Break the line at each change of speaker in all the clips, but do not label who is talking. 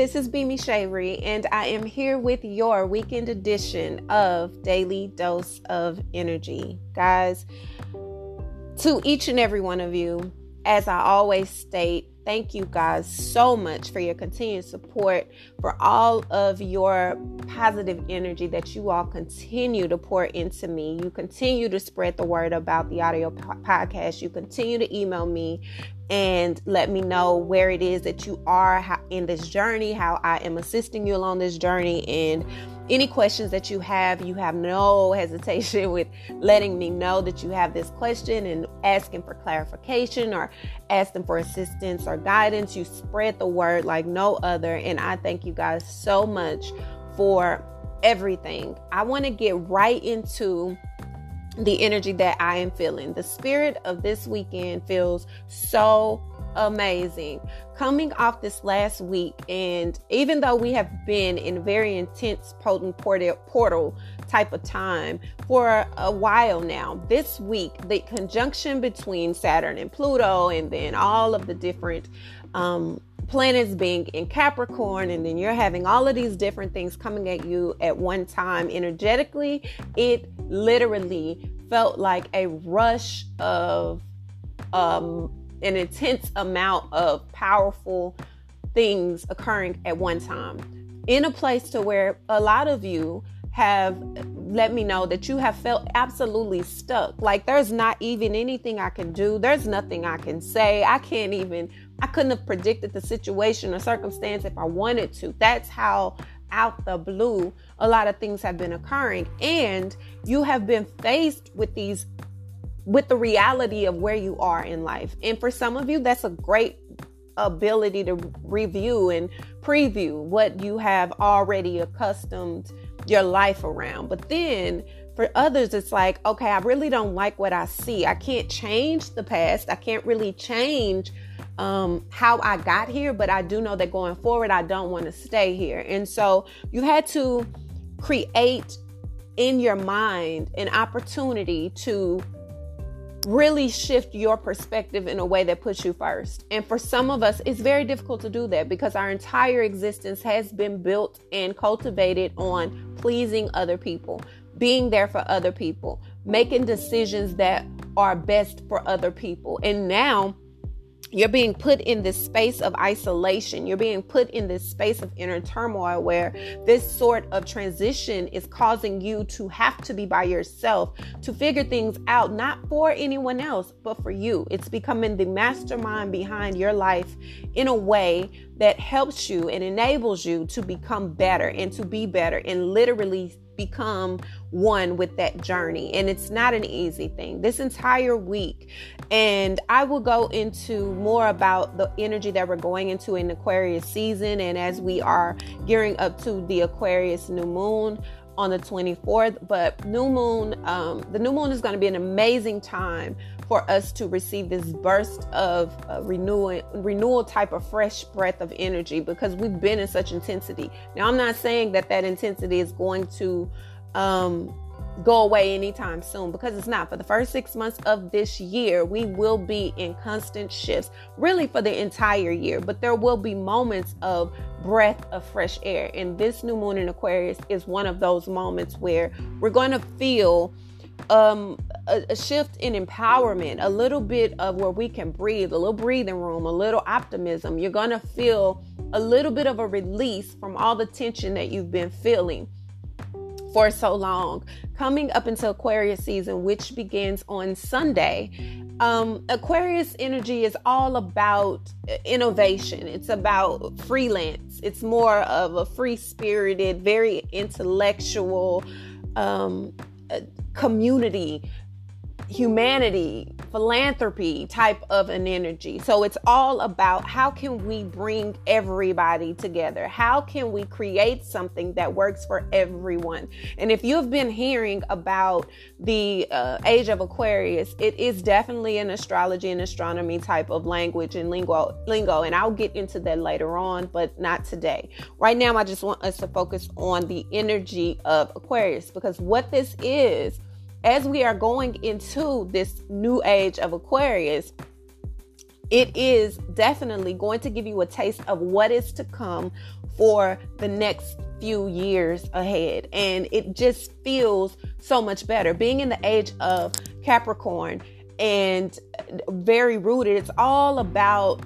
this is Beamy Shavery, and I am here with your weekend edition of Daily Dose of Energy. Guys, to each and every one of you, as I always state, thank you guys so much for your continued support, for all of your positive energy that you all continue to pour into me. You continue to spread the word about the audio podcast. You continue to email me and let me know where it is that you are in this journey, how I am assisting you along this journey, and any questions that you have, you have no hesitation with letting me know that you have this question and asking for clarification or asking for assistance or guidance. You spread the word like no other, and I thank you guys so much for everything. I want to get right into the energy that I am feeling. The spirit of this weekend feels so amazing. Coming off this last week, and even though we have been in very intense, potent portal type of time for a while now, this week, the conjunction between Saturn and Pluto, and then all of the different um, planets being in Capricorn, and then you're having all of these different things coming at you at one time energetically, it literally felt like a rush of um, an intense amount of powerful things occurring at one time in a place to where a lot of you have let me know that you have felt absolutely stuck. Like there's not even anything I can do. There's nothing I can say. I can't even I couldn't have predicted the situation or circumstance if I wanted to. That's how out the blue a lot of things have been occurring and you have been faced with these with the reality of where you are in life. And for some of you that's a great ability to review and preview what you have already accustomed your life around. But then for others, it's like, okay, I really don't like what I see. I can't change the past. I can't really change um, how I got here, but I do know that going forward, I don't want to stay here. And so you had to create in your mind an opportunity to really shift your perspective in a way that puts you first. And for some of us, it's very difficult to do that because our entire existence has been built and cultivated on pleasing other people, being there for other people, making decisions that are best for other people. And now, you're being put in this space of isolation. You're being put in this space of inner turmoil where this sort of transition is causing you to have to be by yourself to figure things out, not for anyone else, but for you. It's becoming the mastermind behind your life in a way that helps you and enables you to become better and to be better and literally become one with that journey. And it's not an easy thing this entire week. And I will go into more about the energy that we're going into in Aquarius season. And as we are gearing up to the Aquarius new moon on the 24th. But new moon, um, the new moon is going to be an amazing time for us to receive this burst of uh, renewal, renewal type of fresh breath of energy because we've been in such intensity. Now, I'm not saying that that intensity is going to um, go away anytime soon because it's not. For the first six months of this year, we will be in constant shifts, really for the entire year, but there will be moments of breath of fresh air. And this new moon in Aquarius is one of those moments where we're going to feel um, a, a, shift in empowerment, a little bit of where we can breathe, a little breathing room, a little optimism. You're going to feel a little bit of a release from all the tension that you've been feeling for so long. Coming up until Aquarius season, which begins on Sunday, um, Aquarius energy is all about innovation. It's about freelance. It's more of a free spirited, very intellectual, um, community, humanity, philanthropy type of an energy. So it's all about how can we bring everybody together? How can we create something that works for everyone? And if you've been hearing about the uh, age of Aquarius, it is definitely an astrology and astronomy type of language and lingo lingo and I'll get into that later on, but not today. Right now I just want us to focus on the energy of Aquarius because what this is as we are going into this new age of Aquarius, it is definitely going to give you a taste of what is to come for the next few years ahead. And it just feels so much better. Being in the age of Capricorn and very rooted, it's all about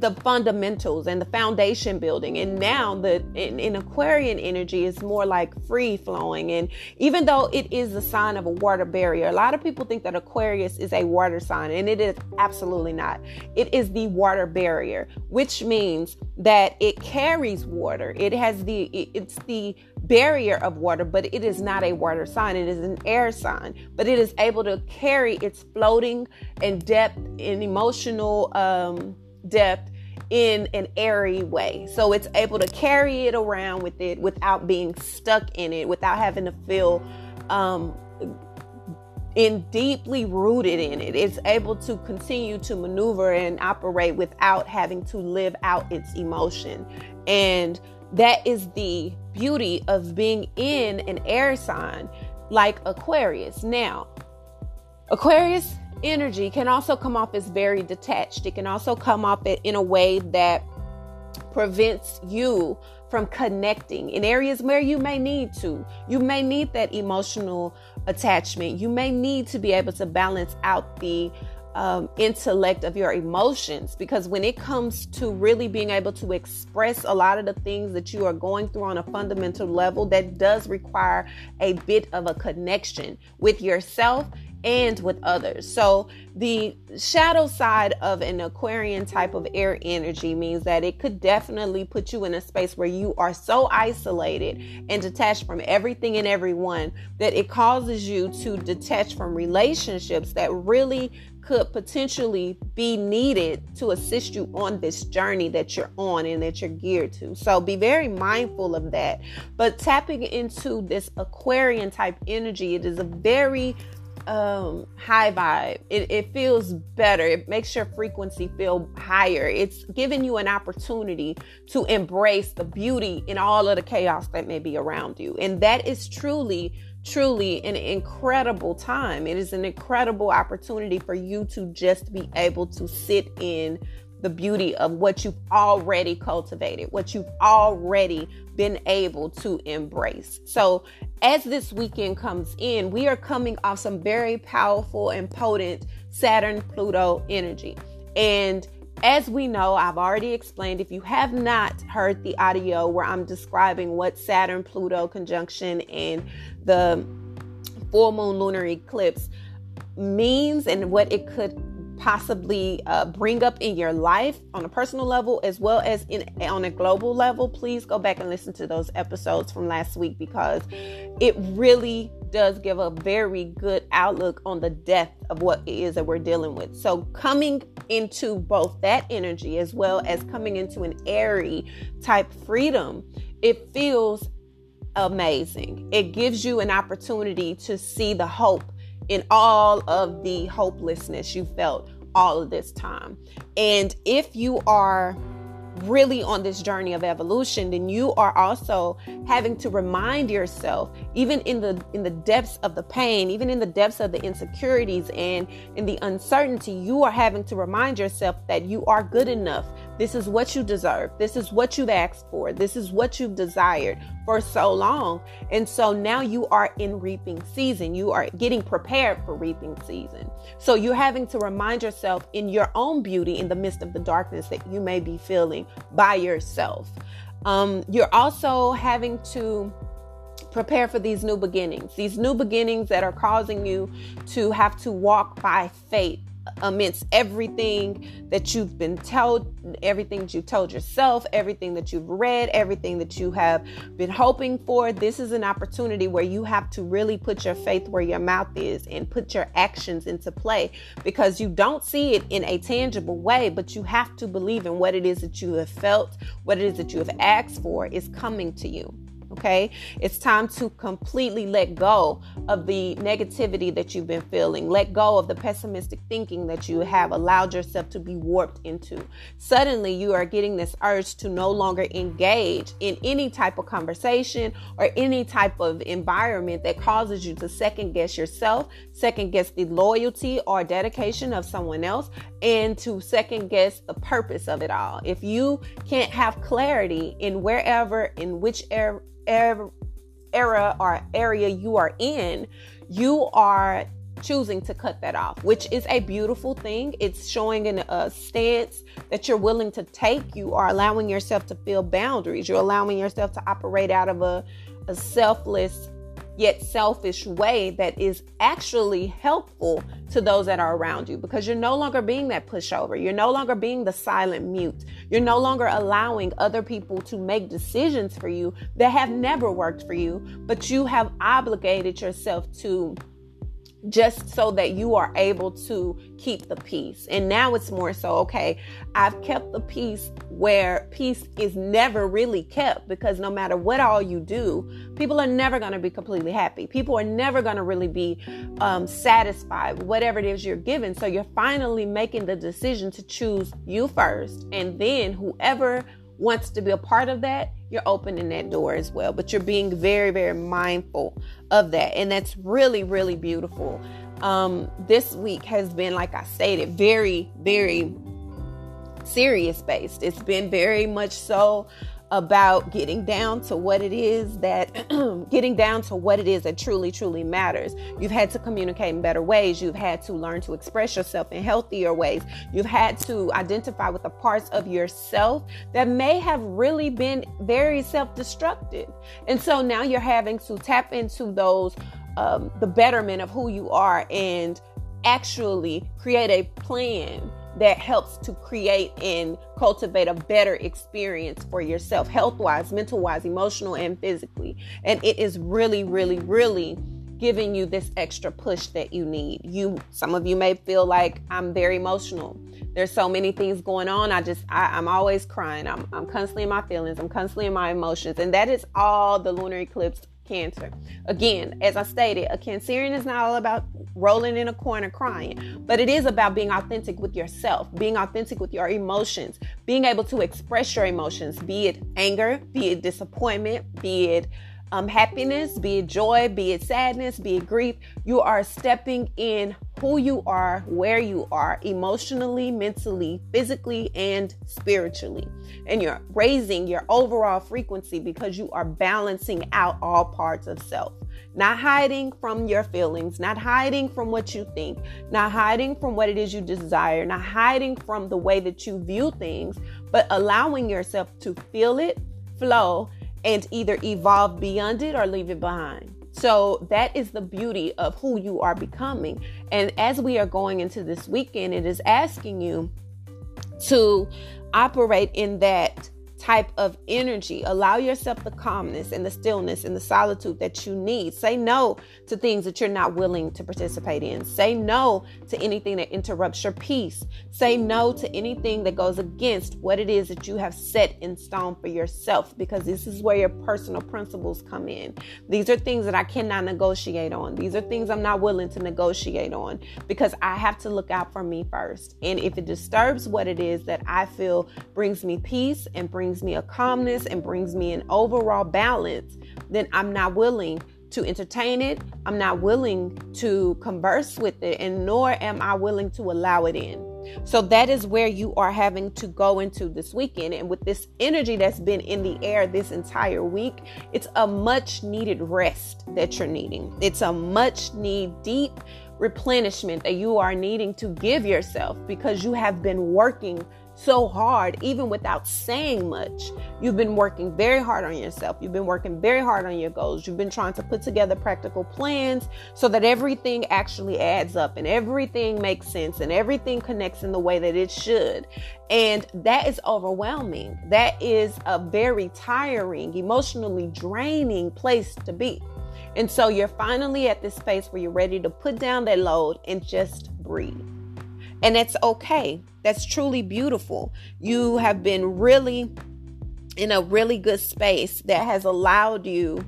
the fundamentals and the foundation building. And now the in, in, aquarian energy is more like free flowing. And even though it is a sign of a water bearer a lot of people think that aquarius is a water sign and it is absolutely not. It is the water bearer which means that it carries water. It has the it's the bearer of water but it is not a water sign. It is an air sign but it is able to carry its floating and depth and emotional um depth in an airy way. So it's able to carry it around with it without being stuck in it, without having to feel um, in deeply rooted in it. It's able to continue to maneuver and operate without having to live out its emotion. And that is the beauty of being in an air sign like Aquarius. Now, Aquarius energy can also come off as very detached. It can also come off in a way that prevents you from connecting in areas where you may need to. You may need that emotional attachment. You may need to be able to balance out the um, intellect of your emotions because when it comes to really being able to express a lot of the things that you are going through on a fundamental level, that does require a bit of a connection with yourself and with others. So, the shadow side of an Aquarian type of air energy means that it could definitely put you in a space where you are so isolated and detached from everything and everyone that it causes you to detach from relationships that really could potentially be needed to assist you on this journey that you're on and that you're geared to. So be very mindful of that. But tapping into this Aquarian type energy, it is a very um, high vibe. It, it feels better. It makes your frequency feel higher. It's giving you an opportunity to embrace the beauty in all of the chaos that may be around you. And that is truly, truly an incredible time. It is an incredible opportunity for you to just be able to sit in the beauty of what you've already cultivated, what you've already been able to embrace. So, as this weekend comes in, we are coming off some very powerful and potent Saturn Pluto energy. And as we know, I've already explained, if you have not heard the audio where I'm describing what Saturn Pluto conjunction and the full moon lunar eclipse means and what it could possibly uh, bring up in your life on a personal level as well as in on a global level please go back and listen to those episodes from last week because it really does give a very good outlook on the depth of what it is that we're dealing with. So coming into both that energy as well as coming into an airy type freedom it feels amazing. It gives you an opportunity to see the hope in all of the hopelessness you felt all of this time. And if you are really on this journey of evolution then you are also having to remind yourself even in the in the depths of the pain even in the depths of the insecurities and in the uncertainty you are having to remind yourself that you are good enough this is what you deserve. This is what you've asked for. This is what you've desired for so long. And so now you are in reaping season. You are getting prepared for reaping season. So you're having to remind yourself in your own beauty in the midst of the darkness that you may be feeling by yourself. Um, you're also having to prepare for these new beginnings, these new beginnings that are causing you to have to walk by faith amidst everything that you've been told, everything that you've told yourself, everything that you've read, everything that you have been hoping for. This is an opportunity where you have to really put your faith where your mouth is and put your actions into play because you don't see it in a tangible way, but you have to believe in what it is that you have felt, what it is that you have asked for is coming to you. Okay. It's time to completely let go of the negativity that you've been feeling. Let go of the pessimistic thinking that you have allowed yourself to be warped into. Suddenly, you are getting this urge to no longer engage in any type of conversation or any type of environment that causes you to second guess yourself, second guess the loyalty or dedication of someone else, and to second guess the purpose of it all. If you can't have clarity in wherever, in which era, era or area you are in, you are choosing to cut that off, which is a beautiful thing. It's showing in a stance that you're willing to take. You are allowing yourself to feel boundaries. You're allowing yourself to operate out of a, a selfless yet selfish way that is actually helpful to those that are around you because you're no longer being that pushover. You're no longer being the silent mute. You're no longer allowing other people to make decisions for you that have never worked for you, but you have obligated yourself to just so that you are able to keep the peace. And now it's more so, okay, I've kept the peace where peace is never really kept because no matter what all you do, people are never going to be completely happy. People are never going to really be um, satisfied with whatever it is you're given. So you're finally making the decision to choose you first. And then whoever wants to be a part of that, you're opening that door as well. But you're being very, very mindful of that. And that's really, really beautiful. Um, this week has been, like I stated, very, very serious based. It's been very much so about getting down to what it is that getting down to what it is that truly truly matters. You've had to communicate in better ways. You've had to learn to express yourself in healthier ways. You've had to identify with the parts of yourself that may have really been very self-destructive. And so now you're having to tap into those um, the betterment of who you are and actually create a plan that helps to create and cultivate a better experience for yourself, health wise, mental wise, emotional, and physically. And it is really, really, really giving you this extra push that you need. You some of you may feel like I'm very emotional. There's so many things going on. I just I, am always crying. I'm I'm constantly in my feelings. I'm constantly in my emotions. And that is all the lunar eclipse Cancer. Again, as I stated, a Cancerian is not all about rolling in a corner crying, but it is about being authentic with yourself, being authentic with your emotions, being able to express your emotions, be it anger, be it disappointment, be it um, happiness, be it joy, be it sadness, be it grief. You are stepping in who you are, where you are, emotionally, mentally, physically, and spiritually. And you're raising your overall frequency because you are balancing out all parts of self. Not hiding from your feelings, not hiding from what you think, not hiding from what it is you desire, not hiding from the way that you view things, but allowing yourself to feel it, flow, and either evolve beyond it or leave it behind. So that is the beauty of who you are becoming. And as we are going into this weekend, it is asking you to operate in that type of energy. Allow yourself the calmness and the stillness and the solitude that you need. Say no to things that you're not willing to participate in. Say no to anything that interrupts your peace. Say no to anything that goes against what it is that you have set in stone for yourself because this is where your personal principles come in. These are things that I cannot negotiate on. These are things I'm not willing to negotiate on because I have to look out for me first. And if it disturbs what it is that I feel brings me peace and brings brings me a calmness and brings me an overall balance, then I'm not willing to entertain it. I'm not willing to converse with it, and nor am I willing to allow it in. So that is where you are having to go into this weekend. And with this energy that's been in the air this entire week, it's a much needed rest that you're needing. It's a much need deep replenishment that you are needing to give yourself because you have been working so hard, even without saying much. You've been working very hard on yourself. You've been working very hard on your goals. You've been trying to put together practical plans so that everything actually adds up and everything makes sense and everything connects in the way that it should. And that is overwhelming. That is a very tiring, emotionally draining place to be. And so you're finally at this space where you're ready to put down that load and just breathe. And it's okay. That's truly beautiful. You have been really in a really good space that has allowed you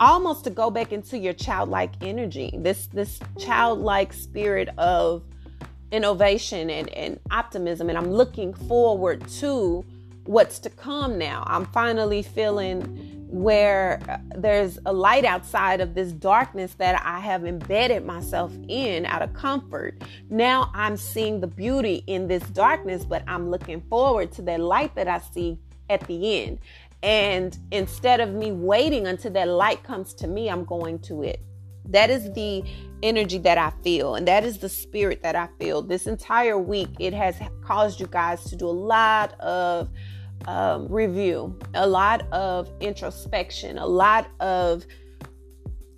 almost to go back into your childlike energy this this childlike spirit of innovation and, and optimism and i'm looking forward to what's to come now i'm finally feeling where uh, there's a light outside of this darkness that I have embedded myself in out of comfort. Now I'm seeing the beauty in this darkness, but I'm looking forward to that light that I see at the end. And instead of me waiting until that light comes to me, I'm going to it. That is the energy that I feel, and that is the spirit that I feel. This entire week, it has caused you guys to do a lot of um, review, a lot of introspection, a lot of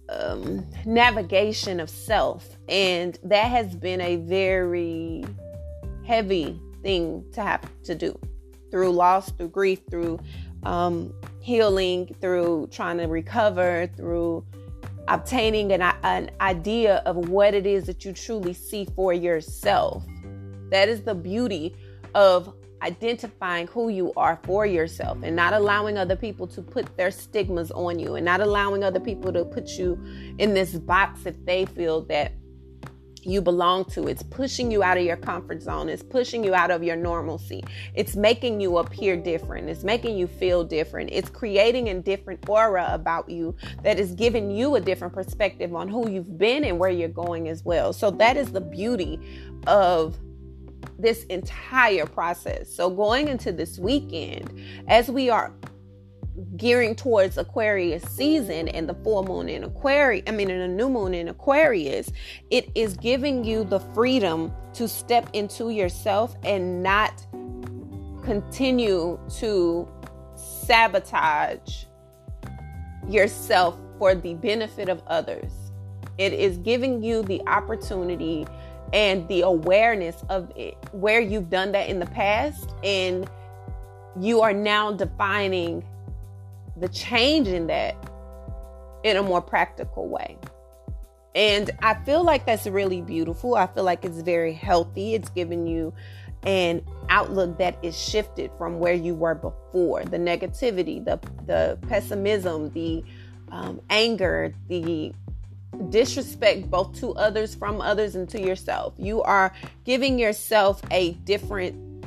um, navigation of self. And that has been a very heavy thing to have to do through loss, through grief, through um, healing, through trying to recover, through obtaining an, an idea of what it is that you truly see for yourself. That is the beauty of identifying who you are for yourself and not allowing other people to put their stigmas on you and not allowing other people to put you in this box if they feel that you belong to. It's pushing you out of your comfort zone. It's pushing you out of your normalcy. It's making you appear different. It's making you feel different. It's creating a different aura about you that is giving you a different perspective on who you've been and where you're going as well. So that is the beauty of this entire process. So, going into this weekend, as we are gearing towards Aquarius season and the full moon in Aquarius, I mean, in a new moon in Aquarius, it is giving you the freedom to step into yourself and not continue to sabotage yourself for the benefit of others. It is giving you the opportunity and the awareness of it, where you've done that in the past and you are now defining the change in that in a more practical way. And I feel like that's really beautiful. I feel like it's very healthy. It's giving you an outlook that is shifted from where you were before. The negativity, the the pessimism, the um, anger, the disrespect both to others, from others, and to yourself. You are giving yourself a different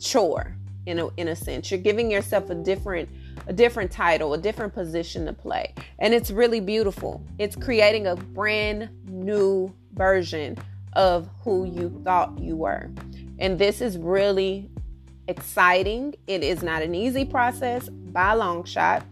chore in a, in a sense. You're giving yourself a different a different title, a different position to play. And it's really beautiful. It's creating a brand new version of who you thought you were. And this is really exciting. It is not an easy process by long shot.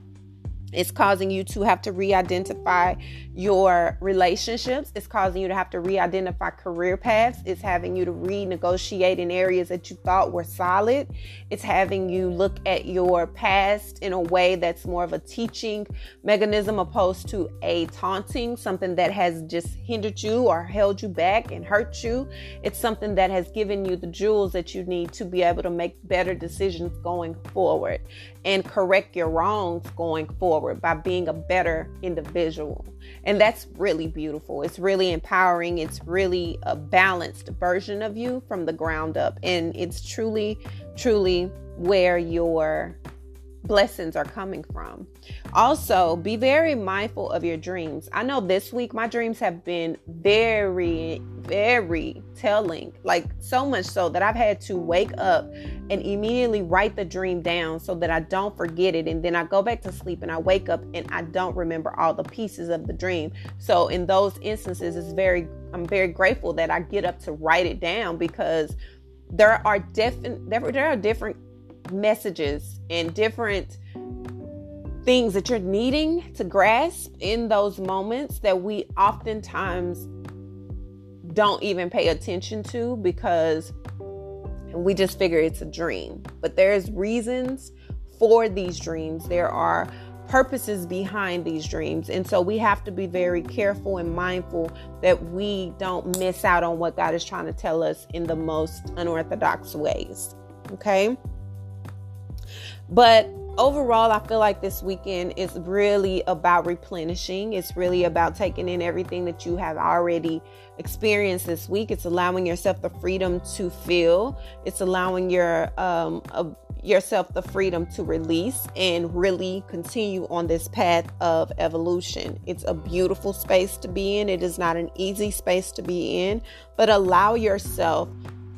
It's causing you to have to re identify your relationships. It's causing you to have to re identify career paths. It's having you to renegotiate in areas that you thought were solid. It's having you look at your past in a way that's more of a teaching mechanism opposed to a taunting, something that has just hindered you or held you back and hurt you. It's something that has given you the jewels that you need to be able to make better decisions going forward and correct your wrongs going forward by being a better individual. And that's really beautiful. It's really empowering. It's really a balanced version of you from the ground up. And it's truly, truly where your blessings are coming from. Also, be very mindful of your dreams. I know this week my dreams have been very, very telling, like so much so that I've had to wake up and immediately write the dream down so that I don't forget it. And then I go back to sleep and I wake up and I don't remember all the pieces of the dream. So, in those instances, it's very, I'm very grateful that I get up to write it down because there are different there, there are different messages and different things that you're needing to grasp in those moments that we oftentimes don't even pay attention to because we just figure it's a dream. But there's reasons for these dreams. There are purposes behind these dreams. And so we have to be very careful and mindful that we don't miss out on what God is trying to tell us in the most unorthodox ways. Okay? But overall, I feel like this weekend is really about replenishing. It's really about taking in everything that you have already experienced this week. It's allowing yourself the freedom to feel. It's allowing your um, yourself the freedom to release and really continue on this path of evolution. It's a beautiful space to be in. It is not an easy space to be in, but allow yourself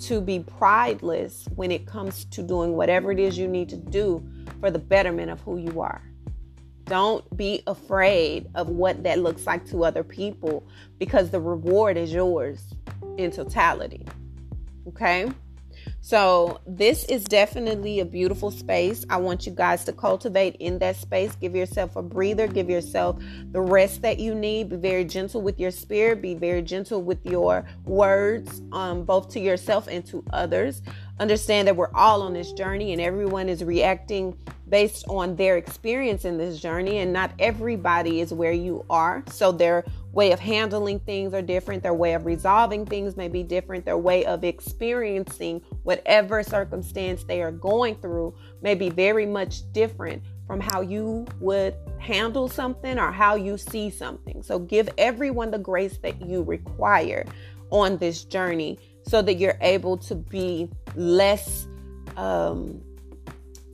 to be prideless when it comes to doing whatever it is you need to do for the betterment of who you are. Don't be afraid of what that looks like to other people because the reward is yours in totality. Okay? So, this is definitely a beautiful space. I want you guys to cultivate in that space. Give yourself a breather, give yourself the rest that you need. Be very gentle with your spirit, be very gentle with your words, um, both to yourself and to others. Understand that we're all on this journey and everyone is reacting based on their experience in this journey, and not everybody is where you are. So, their way of handling things are different, their way of resolving things may be different, their way of experiencing whatever circumstance they are going through may be very much different from how you would handle something or how you see something. So, give everyone the grace that you require on this journey so that you're able to be less um,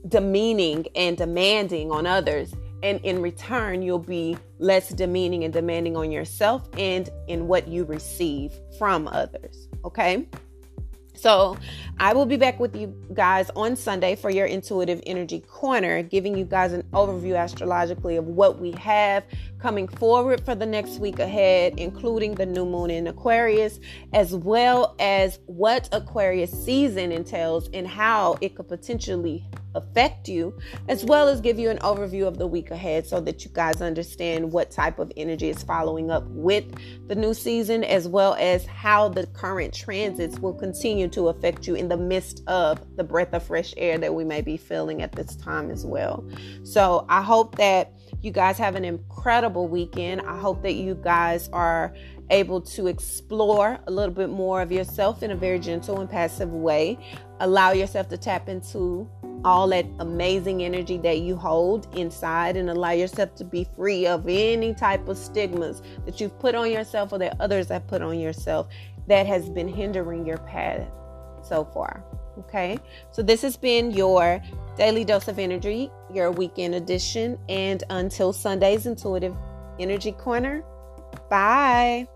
demeaning and demanding on others. And in return, you'll be less demeaning and demanding on yourself and in what you receive from others. Okay. So, I will be back with you guys on Sunday for your intuitive energy corner, giving you guys an overview astrologically of what we have coming forward for the next week ahead, including the new moon in Aquarius, as well as what Aquarius season entails and how it could potentially affect you, as well as give you an overview of the week ahead so that you guys understand what type of energy is following up with the new season, as well as how the current transits will continue to affect you in the midst of the breath of fresh air that we may be feeling at this time as well. So I hope that you guys have an incredible weekend. I hope that you guys are able to explore a little bit more of yourself in a very gentle and passive way. Allow yourself to tap into all that amazing energy that you hold inside and allow yourself to be free of any type of stigmas that you've put on yourself or that others have put on yourself that has been hindering your path so far. Okay, so this has been your daily dose of energy, your weekend edition, and until Sunday's intuitive energy corner. Bye.